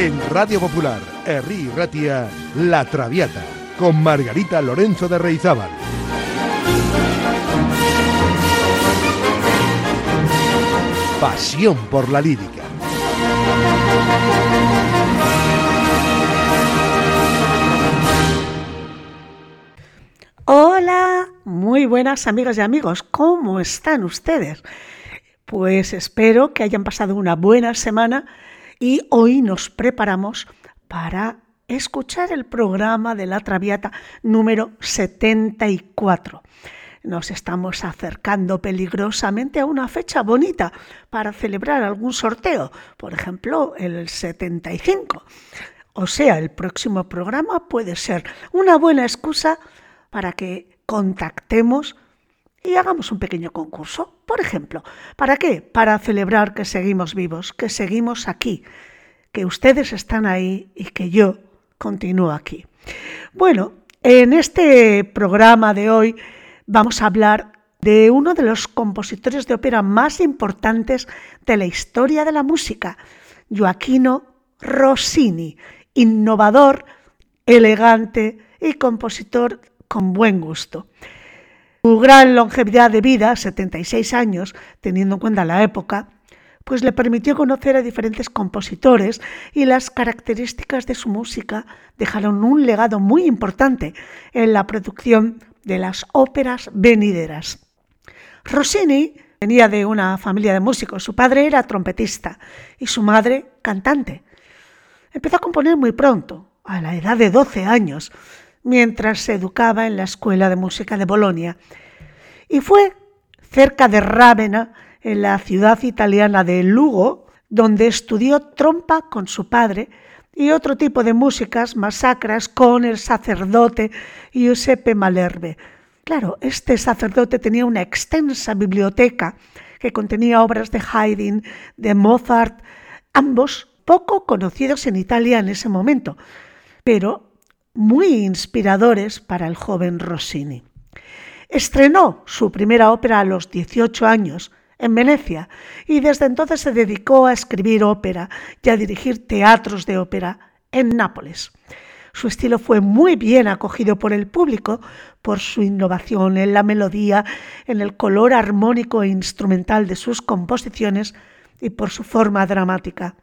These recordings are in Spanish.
En Radio Popular, Herri Ratia, La Traviata, con Margarita Lorenzo de Reizábal. Pasión por la lírica. Hola, muy buenas amigas y amigos, ¿cómo están ustedes? Pues espero que hayan pasado una buena semana y hoy nos preparamos para escuchar el programa de la Traviata número 74. Nos estamos acercando peligrosamente a una fecha bonita para celebrar algún sorteo, por ejemplo, el 75. O sea, el próximo programa puede ser una buena excusa para que contactemos y hagamos un pequeño concurso. Por ejemplo, ¿para qué? Para celebrar que seguimos vivos, que seguimos aquí, que ustedes están ahí y que yo continúo aquí. Bueno, en este programa de hoy vamos a hablar de uno de los compositores de ópera más importantes de la historia de la música, Joaquino Rossini, innovador, elegante y compositor con buen gusto. Su gran longevidad de vida, 76 años, teniendo en cuenta la época, pues le permitió conocer a diferentes compositores y las características de su música dejaron un legado muy importante en la producción de las óperas venideras. Rossini venía de una familia de músicos, su padre era trompetista y su madre cantante. Empezó a componer muy pronto, a la edad de 12 años, mientras se educaba en la Escuela de Música de Bolonia. Y fue cerca de Rávena, en la ciudad italiana de Lugo, donde estudió trompa con su padre y otro tipo de músicas más sacras con el sacerdote Giuseppe Malerbe. Claro, este sacerdote tenía una extensa biblioteca que contenía obras de Haydn, de Mozart, ambos poco conocidos en Italia en ese momento, pero muy inspiradores para el joven Rossini. Estrenó su primera ópera a los 18 años en Venecia y desde entonces se dedicó a escribir ópera y a dirigir teatros de ópera en Nápoles. Su estilo fue muy bien acogido por el público por su innovación en la melodía, en el color armónico e instrumental de sus composiciones y por su forma dramática.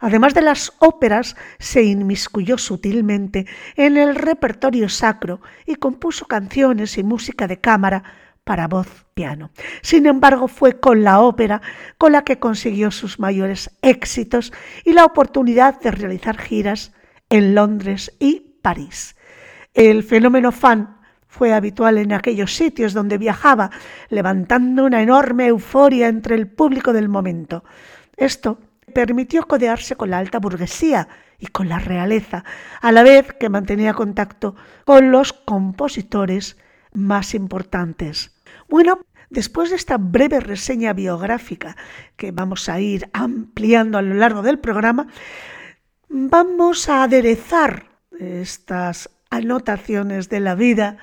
Además de las óperas, se inmiscuyó sutilmente en el repertorio sacro y compuso canciones y música de cámara para voz piano. Sin embargo, fue con la ópera con la que consiguió sus mayores éxitos y la oportunidad de realizar giras en Londres y París. El fenómeno fan fue habitual en aquellos sitios donde viajaba, levantando una enorme euforia entre el público del momento. Esto permitió codearse con la alta burguesía y con la realeza, a la vez que mantenía contacto con los compositores más importantes. Bueno, después de esta breve reseña biográfica que vamos a ir ampliando a lo largo del programa, vamos a aderezar estas anotaciones de la vida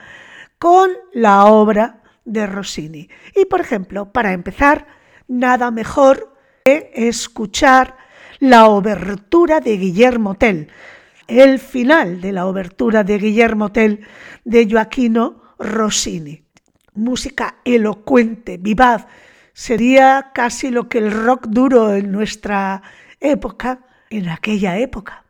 con la obra de Rossini. Y por ejemplo, para empezar, nada mejor escuchar la obertura de Guillermo Tell, el final de la obertura de Guillermo Tell de Joaquino Rossini. Música elocuente, vivaz, sería casi lo que el rock duro en nuestra época, en aquella época.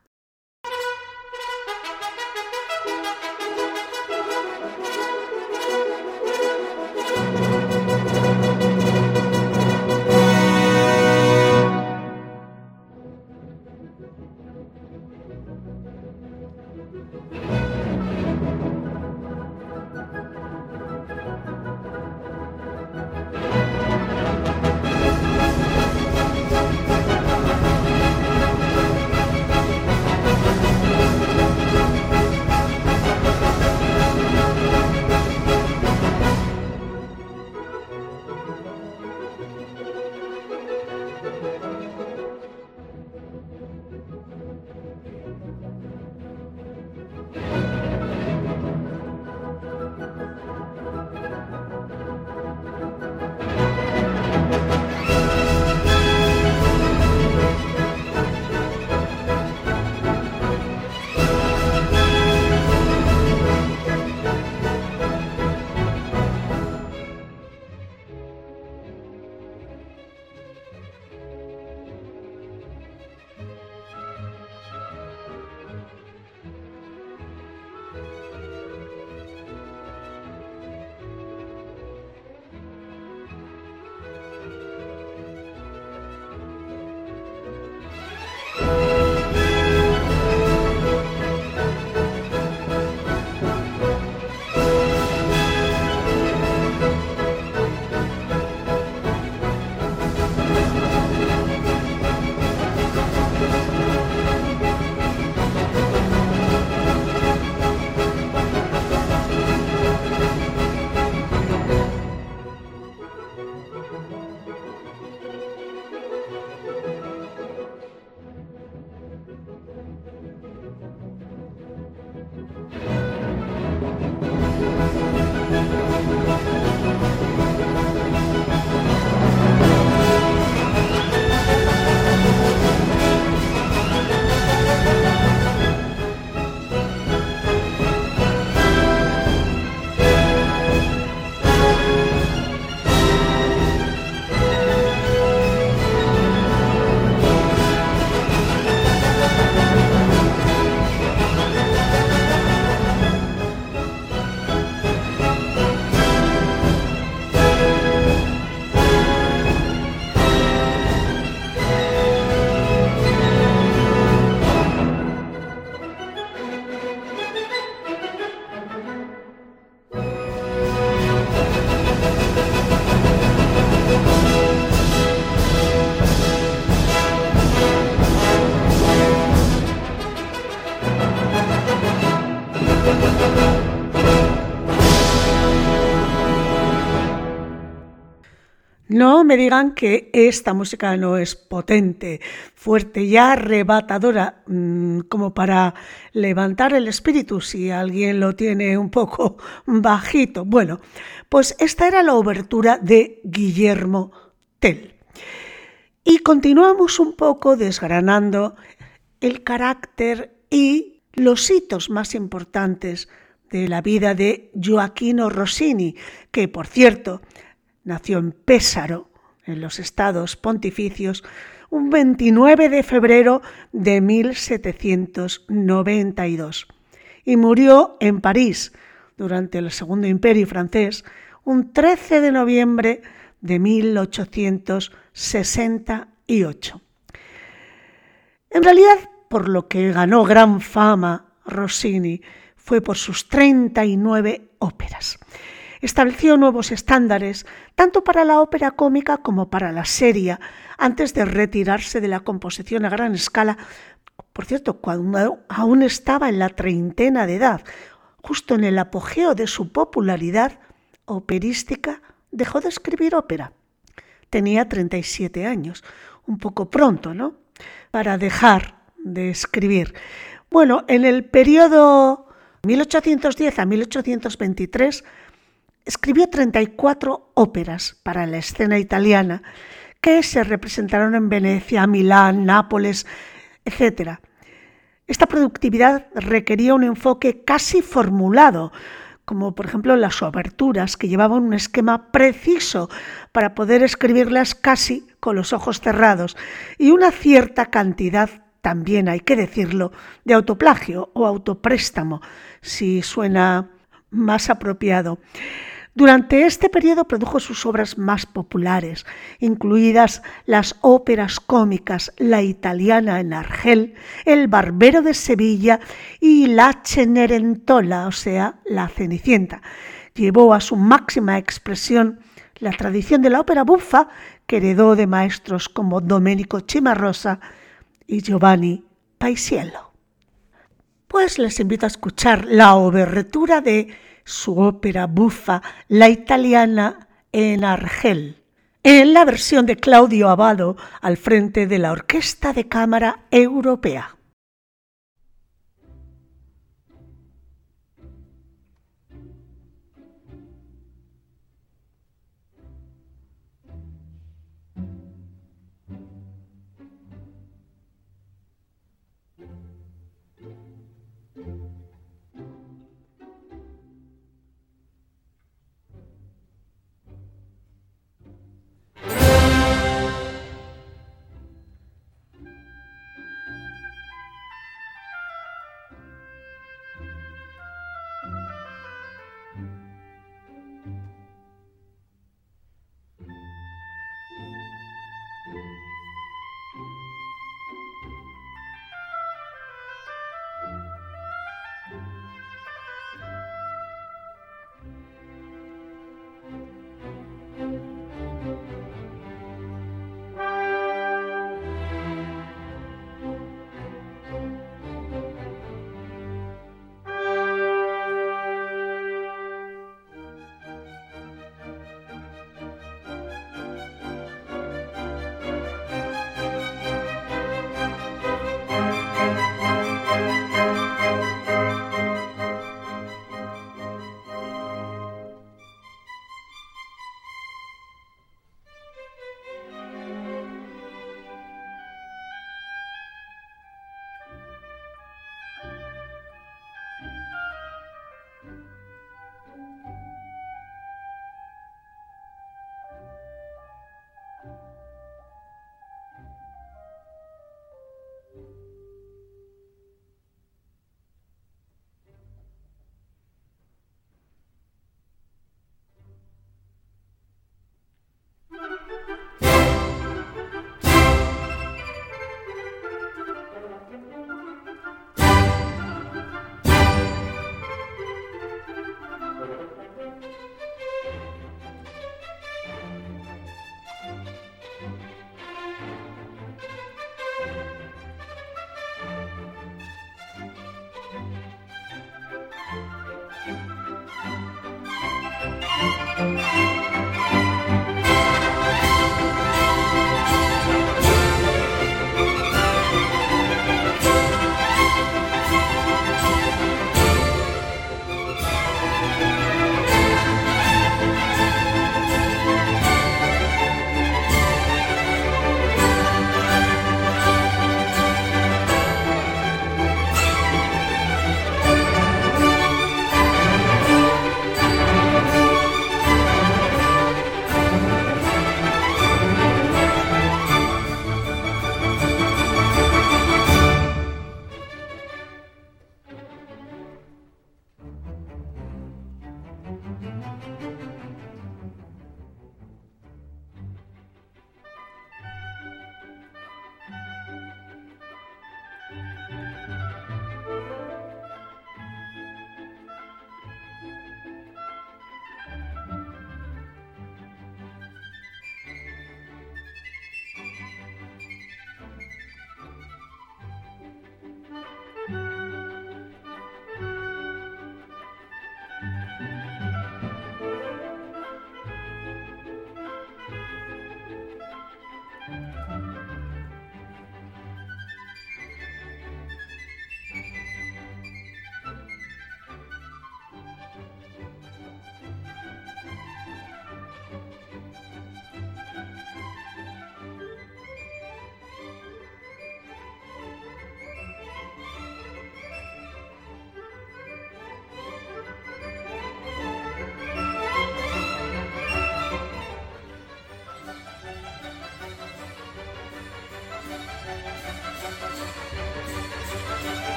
No me digan que esta música no es potente, fuerte y arrebatadora mm, como para levantar el espíritu si alguien lo tiene un poco bajito. Bueno, pues esta era la obertura de Guillermo Tell. Y continuamos un poco desgranando el carácter y los hitos más importantes de la vida de Joaquino Rossini, que por cierto nació en Pésaro, en los estados pontificios, un 29 de febrero de 1792 y murió en París durante el Segundo Imperio francés un 13 de noviembre de 1868. En realidad, por lo que ganó gran fama Rossini fue por sus 39 óperas estableció nuevos estándares tanto para la ópera cómica como para la seria, antes de retirarse de la composición a gran escala, por cierto, cuando aún estaba en la treintena de edad, justo en el apogeo de su popularidad operística, dejó de escribir ópera. Tenía 37 años, un poco pronto, ¿no? Para dejar de escribir. Bueno, en el periodo 1810 a 1823 escribió 34 óperas para la escena italiana que se representaron en Venecia, Milán, Nápoles, etc. Esta productividad requería un enfoque casi formulado, como por ejemplo las oberturas, que llevaban un esquema preciso para poder escribirlas casi con los ojos cerrados, y una cierta cantidad, también hay que decirlo, de autoplagio o autopréstamo, si suena más apropiado. Durante este periodo produjo sus obras más populares, incluidas las óperas cómicas La italiana en Argel, El barbero de Sevilla y La Cenerentola, o sea, La Cenicienta. Llevó a su máxima expresión la tradición de la ópera bufa que heredó de maestros como Domenico Cimarosa y Giovanni Paisiello. Pues les invito a escuchar la obertura de su ópera bufa La italiana en Argel, en la versión de Claudio Abado al frente de la Orquesta de Cámara Europea.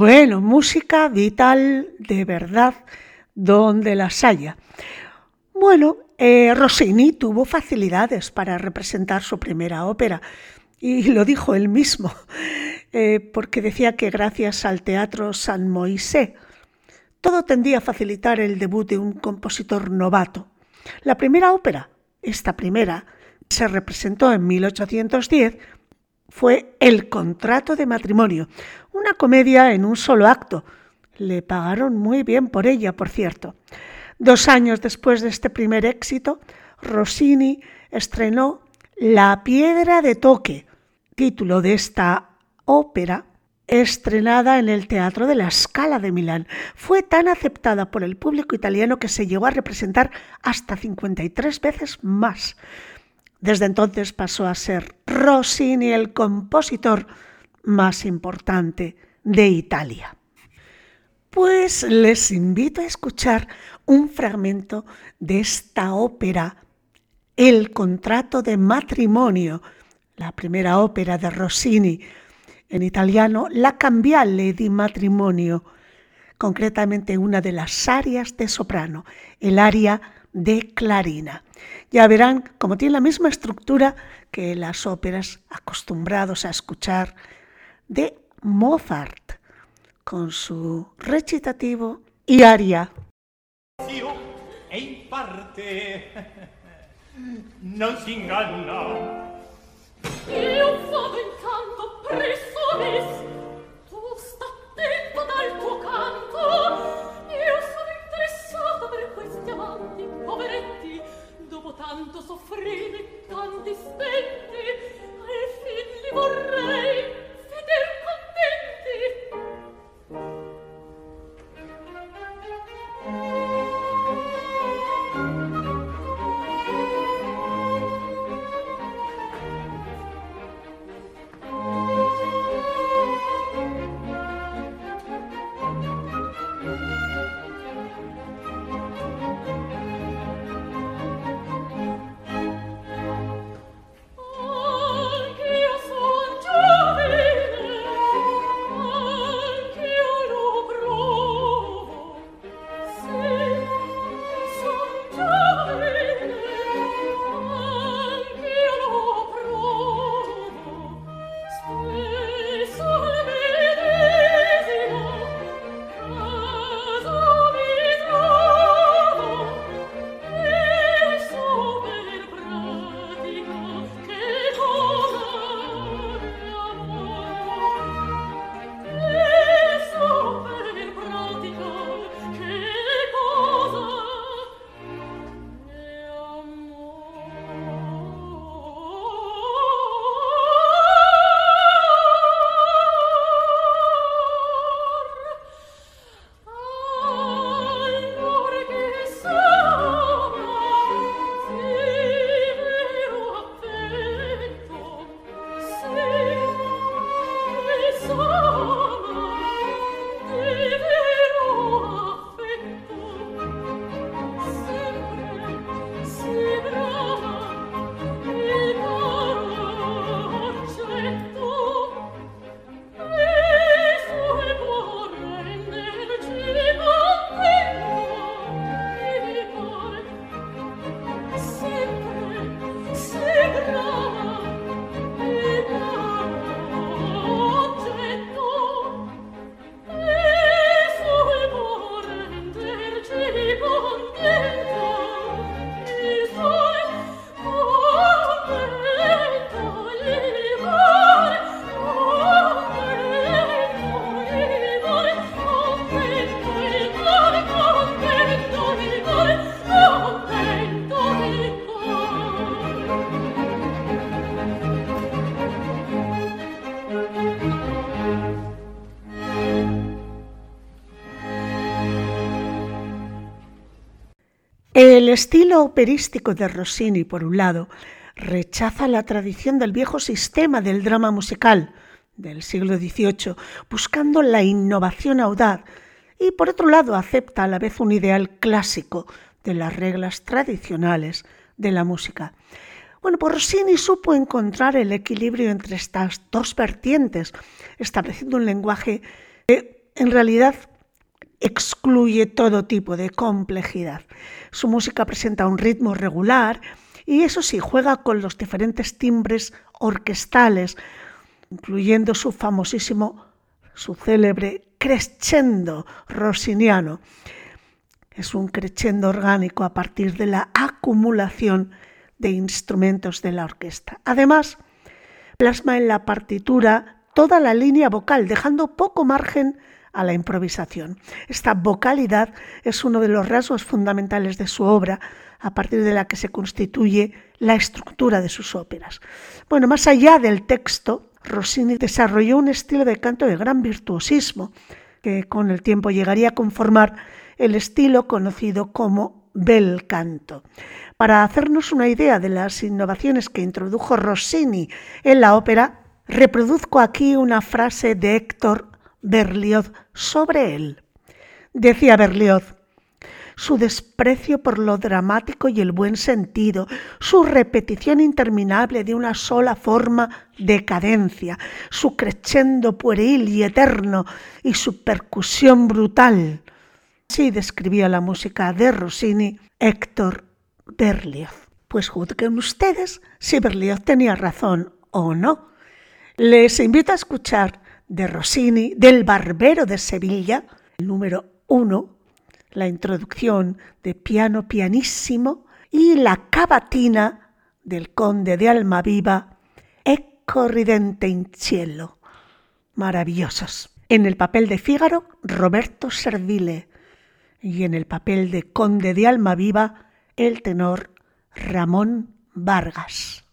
Bueno, música vital de verdad donde las haya. Bueno, eh, Rossini tuvo facilidades para representar su primera ópera y lo dijo él mismo, eh, porque decía que gracias al Teatro San Moisés todo tendía a facilitar el debut de un compositor novato. La primera ópera, esta primera, se representó en 1810, fue El contrato de matrimonio, una comedia en un solo acto. Le pagaron muy bien por ella, por cierto. Dos años después de este primer éxito, Rossini estrenó La piedra de toque, título de esta ópera estrenada en el Teatro de la Scala de Milán. Fue tan aceptada por el público italiano que se llegó a representar hasta 53 veces más. Desde entonces pasó a ser Rossini el compositor más importante de Italia. Pues les invito a escuchar un fragmento de esta ópera, El contrato de matrimonio, la primera ópera de Rossini, en italiano La cambiale di matrimonio, concretamente una de las arias de soprano, el aria de clarina. Ya verán, como tiene la misma estructura que las óperas acostumbrados a escuchar de Mozart, con su recitativo y aria. E parte non si inganna. Io vado intanto presso Nis. Tu sta attento dal tuo tanto soffrire, tanti spenti, al fin li vorrei. Estilo operístico de Rossini, por un lado, rechaza la tradición del viejo sistema del drama musical del siglo XVIII, buscando la innovación audaz, y por otro lado acepta a la vez un ideal clásico de las reglas tradicionales de la música. Bueno, pues Rossini supo encontrar el equilibrio entre estas dos vertientes, estableciendo un lenguaje que en realidad excluye todo tipo de complejidad. Su música presenta un ritmo regular y eso sí, juega con los diferentes timbres orquestales, incluyendo su famosísimo, su célebre crescendo rossiniano. Es un crescendo orgánico a partir de la acumulación de instrumentos de la orquesta. Además, plasma en la partitura toda la línea vocal, dejando poco margen a la improvisación. Esta vocalidad es uno de los rasgos fundamentales de su obra, a partir de la que se constituye la estructura de sus óperas. Bueno, más allá del texto, Rossini desarrolló un estilo de canto de gran virtuosismo, que con el tiempo llegaría a conformar el estilo conocido como bel canto. Para hacernos una idea de las innovaciones que introdujo Rossini en la ópera, reproduzco aquí una frase de Héctor Berlioz sobre él. Decía Berlioz, su desprecio por lo dramático y el buen sentido, su repetición interminable de una sola forma de cadencia, su crescendo pueril y eterno y su percusión brutal. Así describía la música de Rossini Héctor Berlioz. Pues juzguen ustedes si Berlioz tenía razón o no. Les invito a escuchar de Rossini, del Barbero de Sevilla, el número uno, la introducción de piano pianísimo y la cavatina del conde de Almaviva, Ecco ridente in cielo. Maravillosos. En el papel de Fígaro, Roberto Servile. Y en el papel de conde de Almaviva, el tenor Ramón Vargas.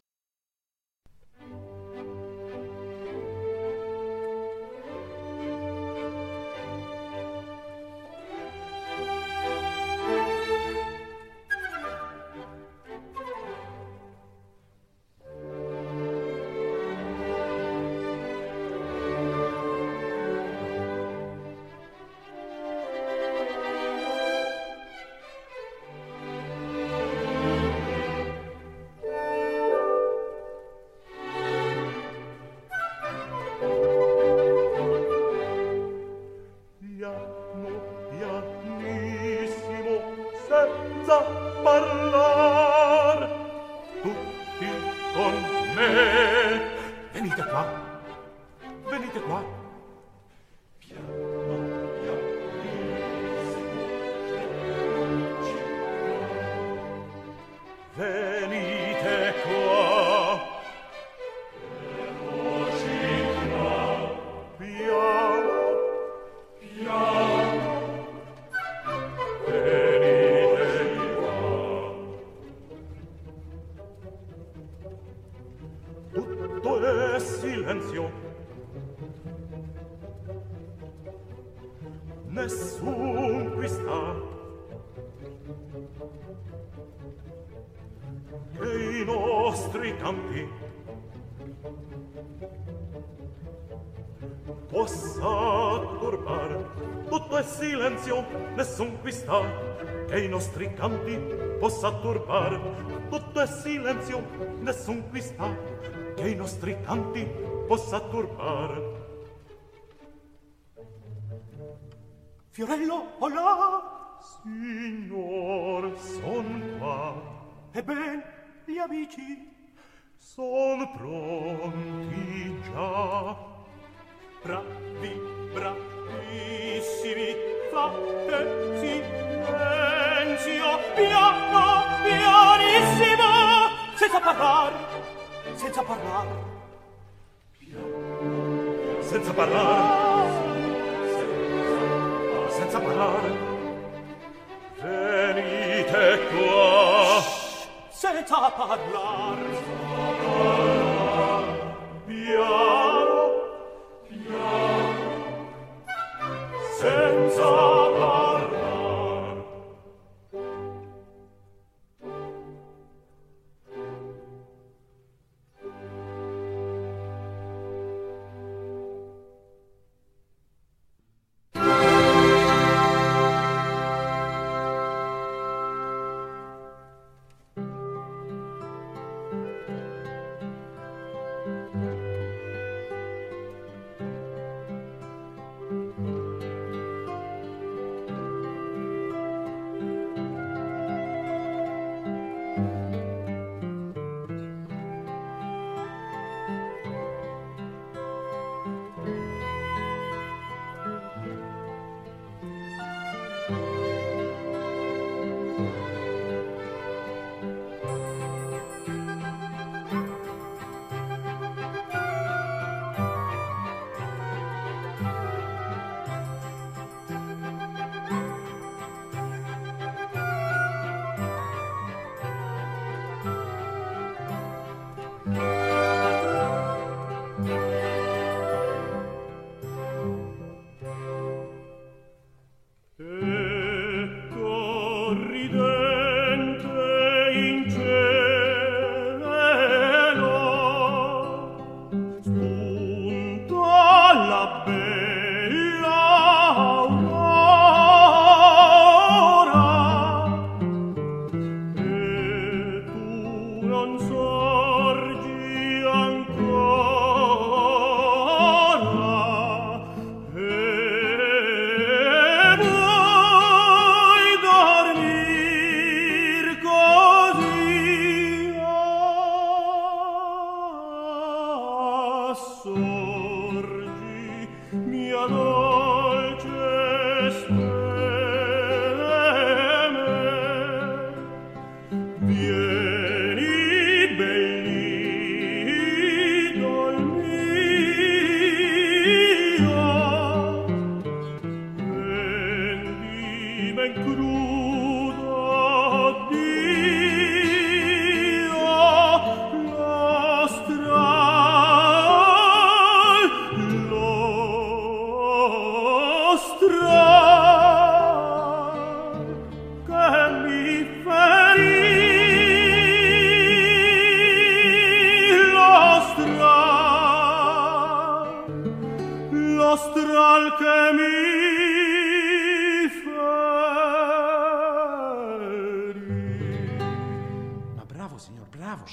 Che i nostri canti possa turbar tutto è silenzio nessun qui sta che i nostri canti possa turbar Fiorello, olà! Signor, son qua. Ebben, gli amici son pronti già. Bravi, bravissimi, fate silenzio, piano, pianissimo, senza parlar, senza parlar. Piano, senza parlar, senza, parlare. parlar. Venite qua. Senza parlar. Piano, piano, senza parlar. astral che mi feri. Ma bravo, signor, bravo.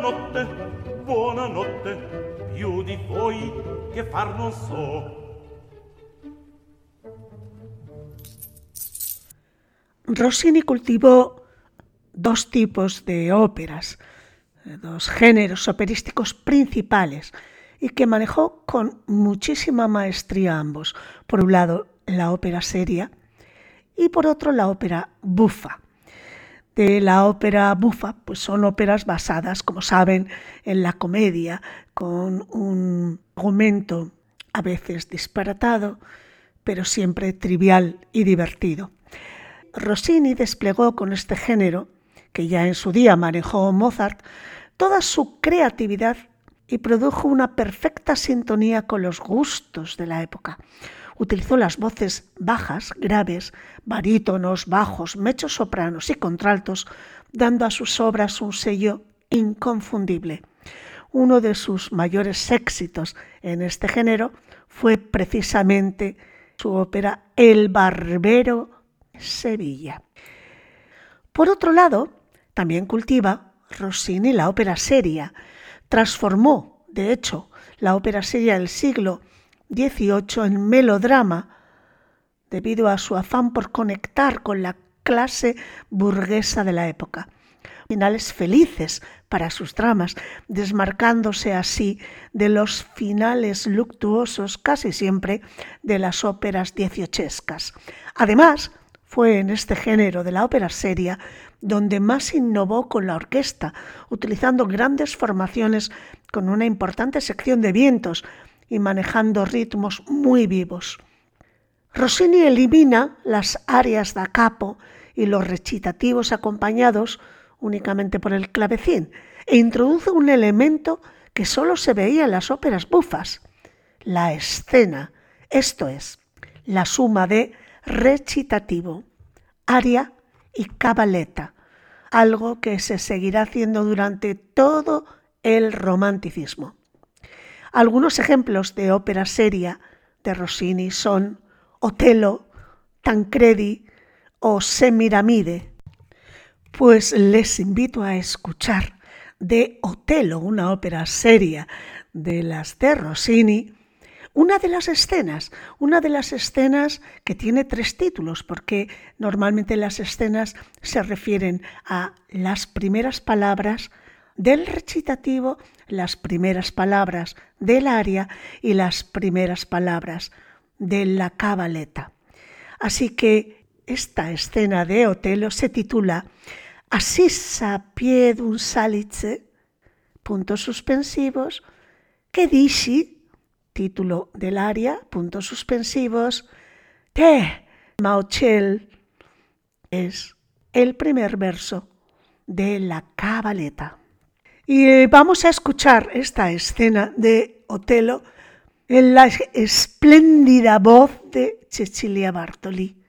Buonanotte, buonanotte, più di voi che far non so. Rossini cultivó dos tipos de óperas, dos géneros operísticos principales y que manejó con muchísima maestría ambos. Por un lado, la ópera seria y por otro, la ópera bufa. De la ópera bufa, pues son óperas basadas, como saben, en la comedia, con un argumento a veces disparatado, pero siempre trivial y divertido. Rossini desplegó con este género, que ya en su día manejó Mozart, toda su creatividad y produjo una perfecta sintonía con los gustos de la época. Utilizó las voces bajas, graves, barítonos, bajos, mechos sopranos y contraltos, dando a sus obras un sello inconfundible. Uno de sus mayores éxitos en este género fue precisamente su ópera El Barbero Sevilla. Por otro lado, también cultiva Rossini la ópera seria. Transformó, de hecho, la ópera seria del siglo XVIII en melodrama debido a su afán por conectar con la clase burguesa de la época. Finales felices para sus dramas, desmarcándose así de los finales luctuosos casi siempre de las óperas dieciochescas. Además, fue en este género de la ópera seria donde más innovó con la orquesta, utilizando grandes formaciones con una importante sección de vientos y manejando ritmos muy vivos. Rossini elimina las arias da capo y los recitativos acompañados únicamente por el clavecín e introduce un elemento que solo se veía en las óperas bufas, la escena, esto es, la suma de recitativo, aria y cabaleta, algo que se seguirá haciendo durante todo el romanticismo. Algunos ejemplos de ópera seria de Rossini son Otelo, Tancredi o Semiramide. Pues les invito a escuchar de Otelo, una ópera seria de las de Rossini, una de las escenas, una de las escenas que tiene tres títulos, porque normalmente las escenas se refieren a las primeras palabras del recitativo, las primeras palabras del aria y las primeras palabras de la cabaleta. Así que esta escena de Otelo se titula Assissa piedum salice, puntos suspensivos, que dici, título del aria, puntos suspensivos, te mauchel, es el primer verso de la cabaleta. Y vamos a escuchar esta escena de Otelo en la espléndida voz de Cecilia Bartoli.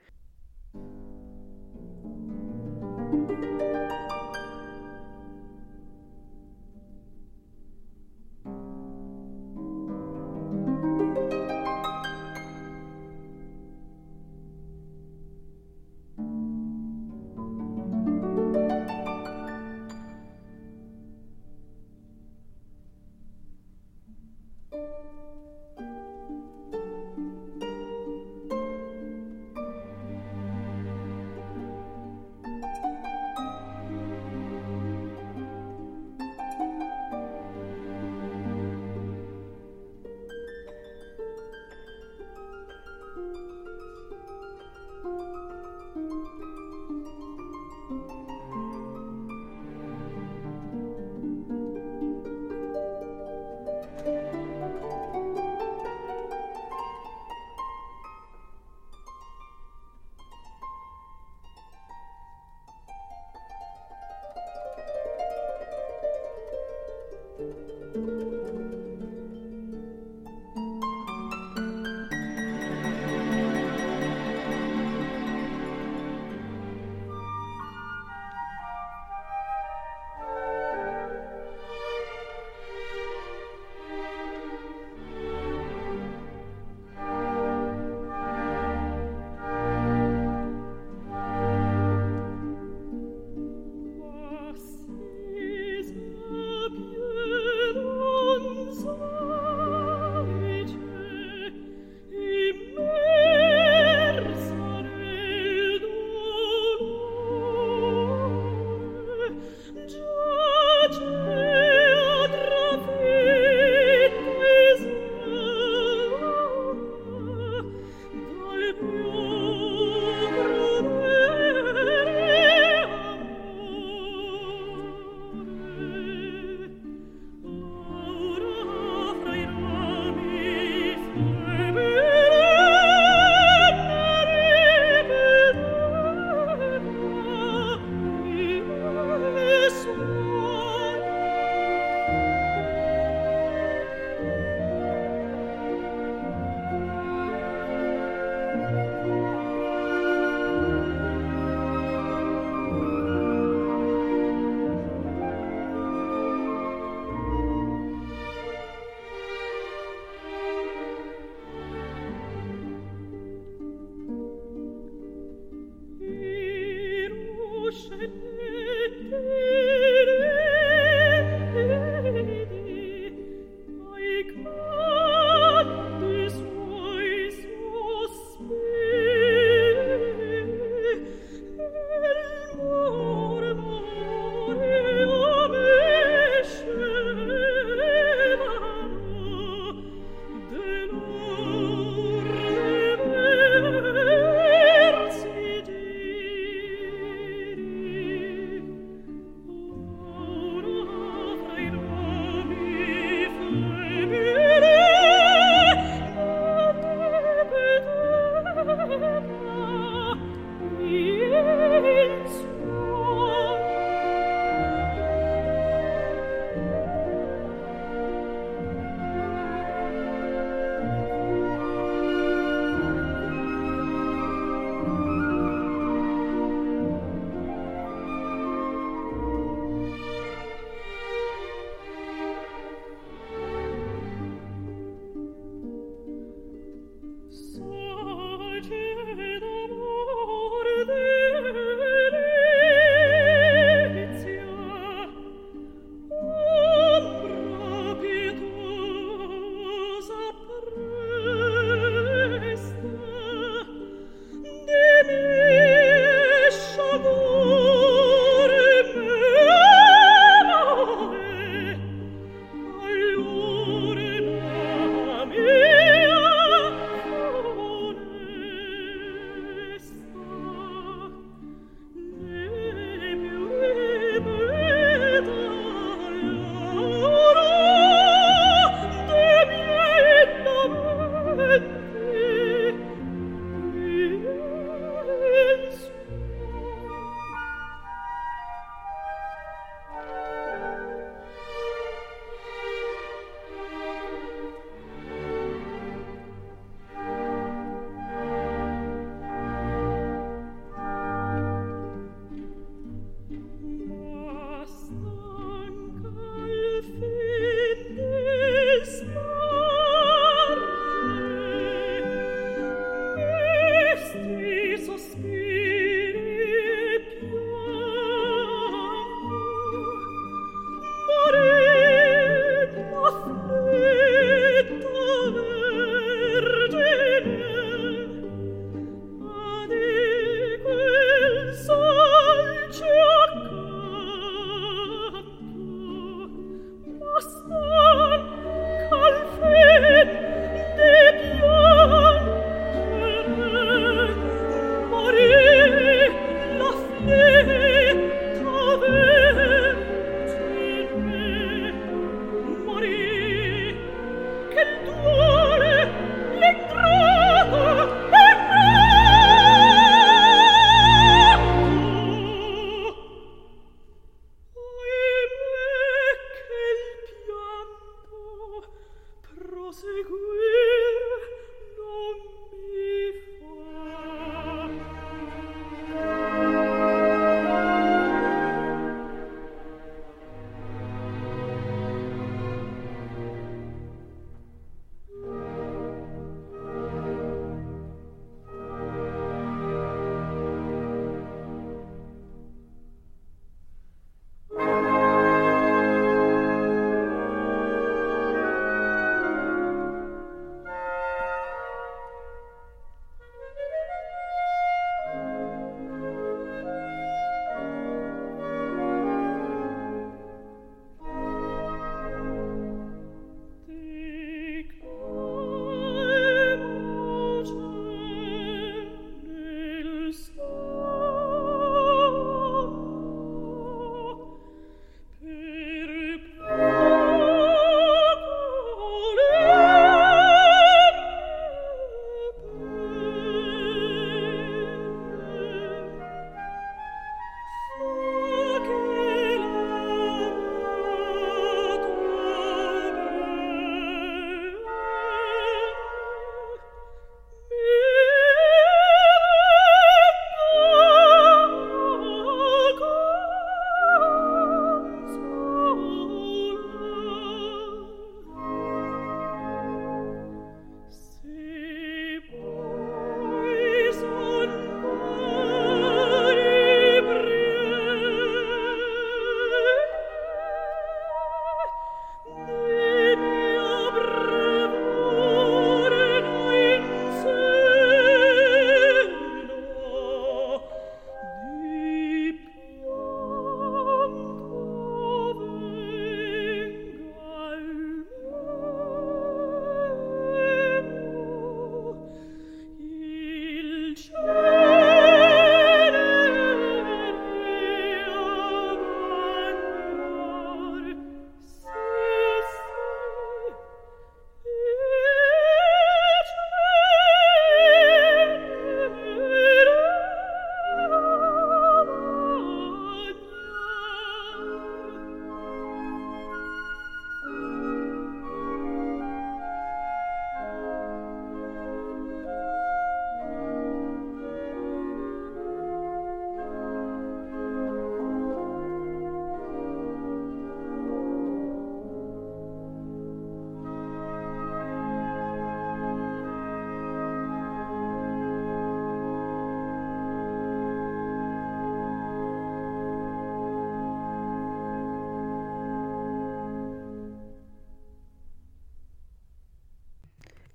Yeah.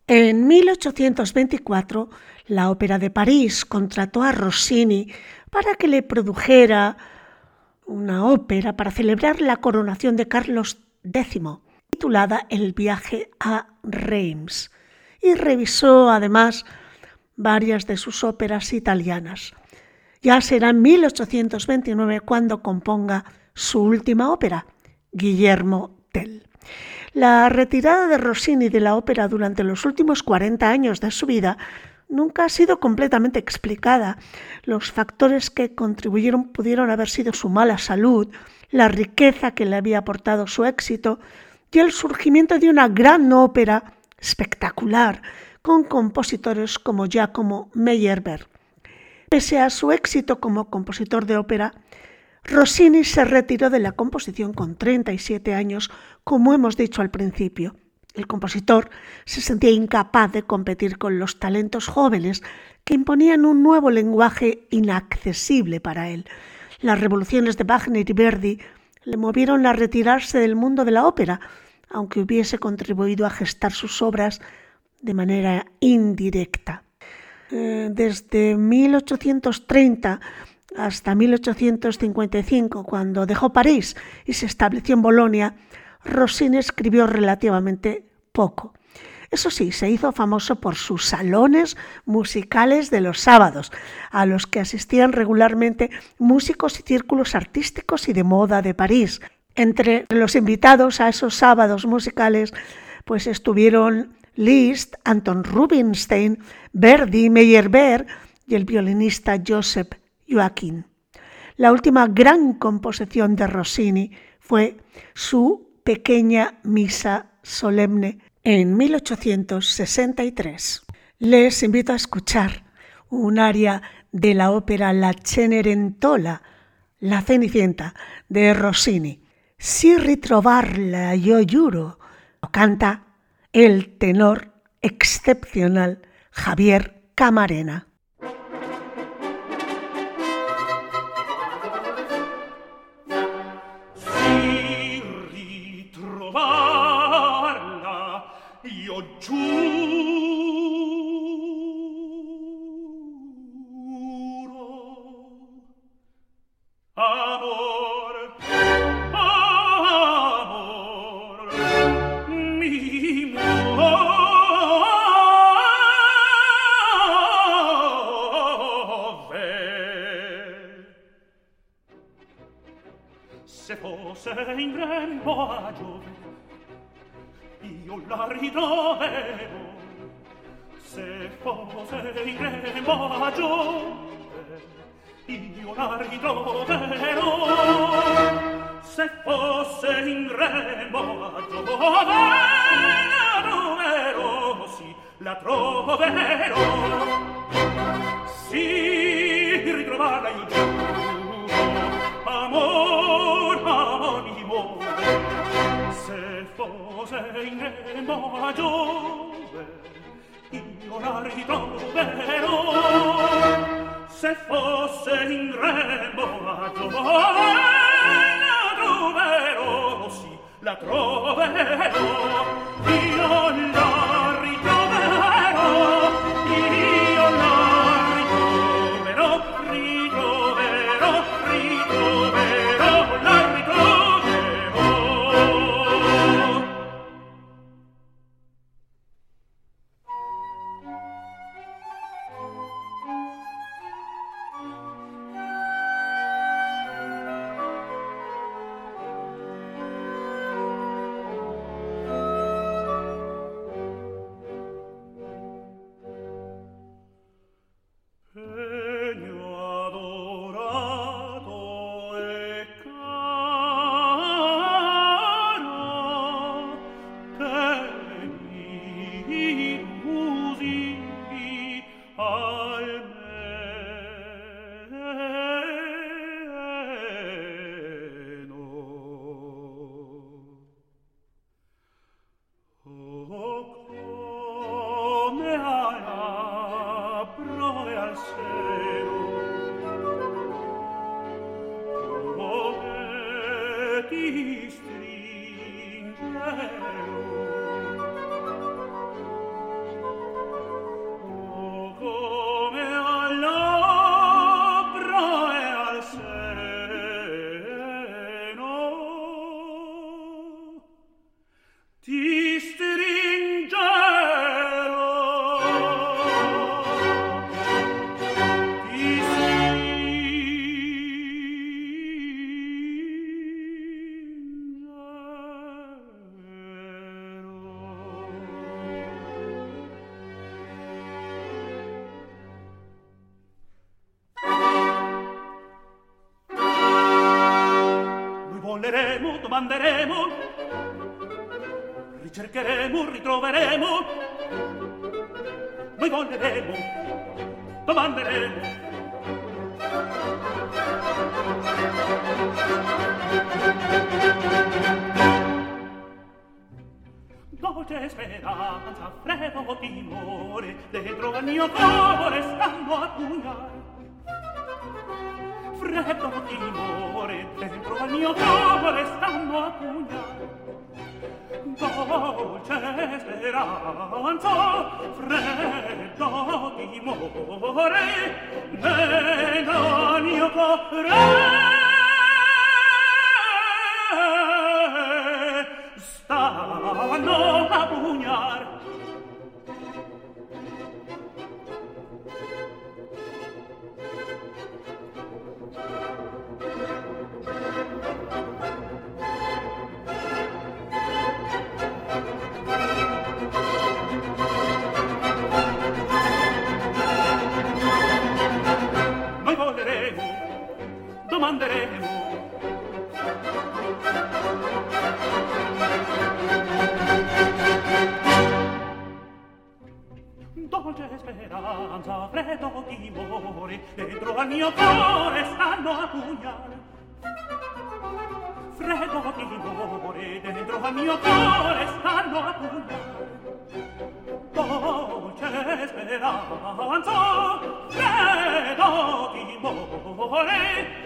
En 1824, la Ópera de París contrató a Rossini para que le produjera una ópera para celebrar la coronación de Carlos X, titulada El viaje a Reims, y revisó además varias de sus óperas italianas. Ya será en 1829 cuando componga su última ópera, Guillermo Tell. La retirada de Rossini de la ópera durante los últimos 40 años de su vida nunca ha sido completamente explicada. Los factores que contribuyeron pudieron haber sido su mala salud, la riqueza que le había aportado su éxito y el surgimiento de una gran ópera espectacular con compositores como Giacomo Meyerbeer. Pese a su éxito como compositor de ópera, Rossini se retiró de la composición con 37 años, como hemos dicho al principio. El compositor se sentía incapaz de competir con los talentos jóvenes que imponían un nuevo lenguaje inaccesible para él. Las revoluciones de Wagner y Verdi le movieron a retirarse del mundo de la ópera, aunque hubiese contribuido a gestar sus obras de manera indirecta. Eh, desde 1830 hasta 1855, cuando dejó París y se estableció en Bolonia, Rossini escribió relativamente poco. Eso sí, se hizo famoso por sus salones musicales de los sábados, a los que asistían regularmente músicos y círculos artísticos y de moda de París. Entre los invitados a esos sábados musicales, pues estuvieron Liszt, Anton Rubinstein, Verdi, Meyerbeer y el violinista Joseph Joaquín. La última gran composición de Rossini fue su pequeña misa solemne en 1863. Les invito a escuchar un aria de la ópera La Cenerentola, La Cenicienta, de Rossini. Si ritrovarla yo juro, lo canta el tenor excepcional Javier Camarena. la troverò io la domanderemo, ricercheremo, ritroveremo, noi voleremo, domanderemo. Dolce speranza, frevo timore, dentro al mio cuore stanno a pugnare. segreto timore dentro al mio cuore stanno a dolce speranza freddo timore nel mio cuore stanno manderemo dolce speranza freddo timore dentro al mio cuore stanno a pugnare freddo timore dentro al mio cuore stanno a pugnare dolce speranza freddo timore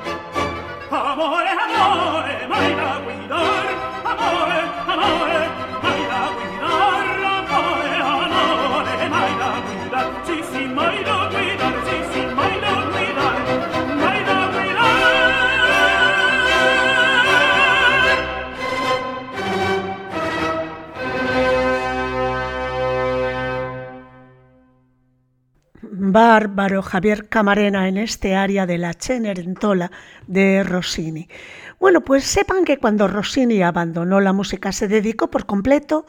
Bárbaro Javier Camarena en este área de la Cenerentola de Rossini. Bueno, pues sepan que cuando Rossini abandonó la música se dedicó por completo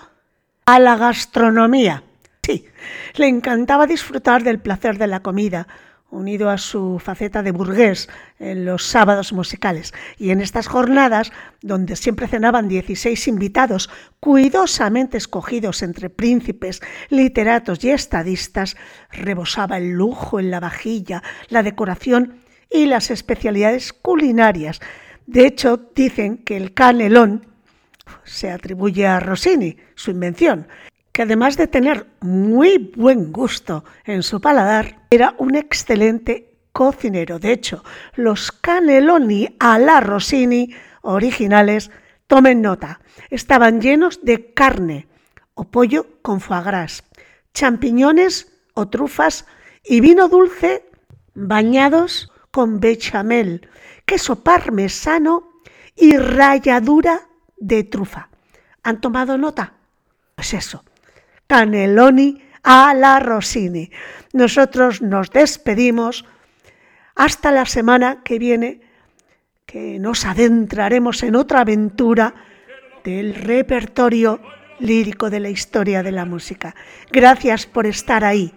a la gastronomía. Sí, le encantaba disfrutar del placer de la comida, unido a su faceta de burgués en los sábados musicales. Y en estas jornadas, donde siempre cenaban 16 invitados, cuidadosamente escogidos entre príncipes, literatos y estadistas, rebosaba el lujo en la vajilla, la decoración y las especialidades culinarias. De hecho, dicen que el canelón se atribuye a Rossini, su invención, que además de tener muy buen gusto en su paladar, era un excelente cocinero. De hecho, los cannelloni a la Rossini originales, tomen nota, estaban llenos de carne o pollo con foie gras, champiñones o trufas y vino dulce bañados con bechamel, queso parmesano y ralladura de trufa. ¿Han tomado nota? Pues eso, cannelloni a la Rossini. Nosotros nos despedimos hasta la semana que viene, que nos adentraremos en otra aventura del repertorio lírico de la historia de la música. Gracias por estar ahí.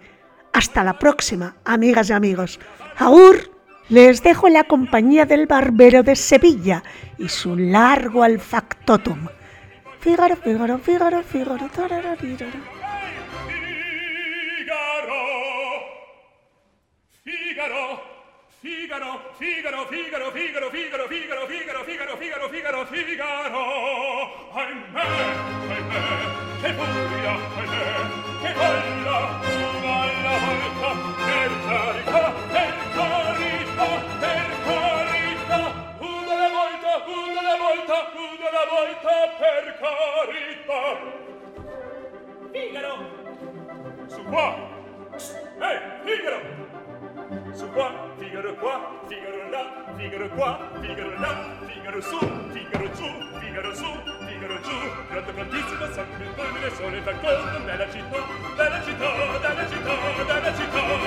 Hasta la próxima, amigas y amigos. Aur, les dejo en la compañía del barbero de Sevilla y su largo alfactotum. Figaro! Figaro, Figaro, Figaro, Figaro, Figaro, Figaro, Figaro, Figaro, Figaro, Figaro, Figaro. Ahimè, ahimè, che furia, ahimè, che bella, una alla volta, per carità, per carità, per carità, una la volta, una la volta, una la volta, per carità. Figaro! Su qua! Ehi, Figaro! Su qua, Figaro qua, Figaro là, Figaro qua, Figaro là, Figaro su, Figaro giù, Figaro su, Figaro giù. Grande prontissimo sangue, fulmine, sole, d'accordo, bella città, bella città, bella città, bella città,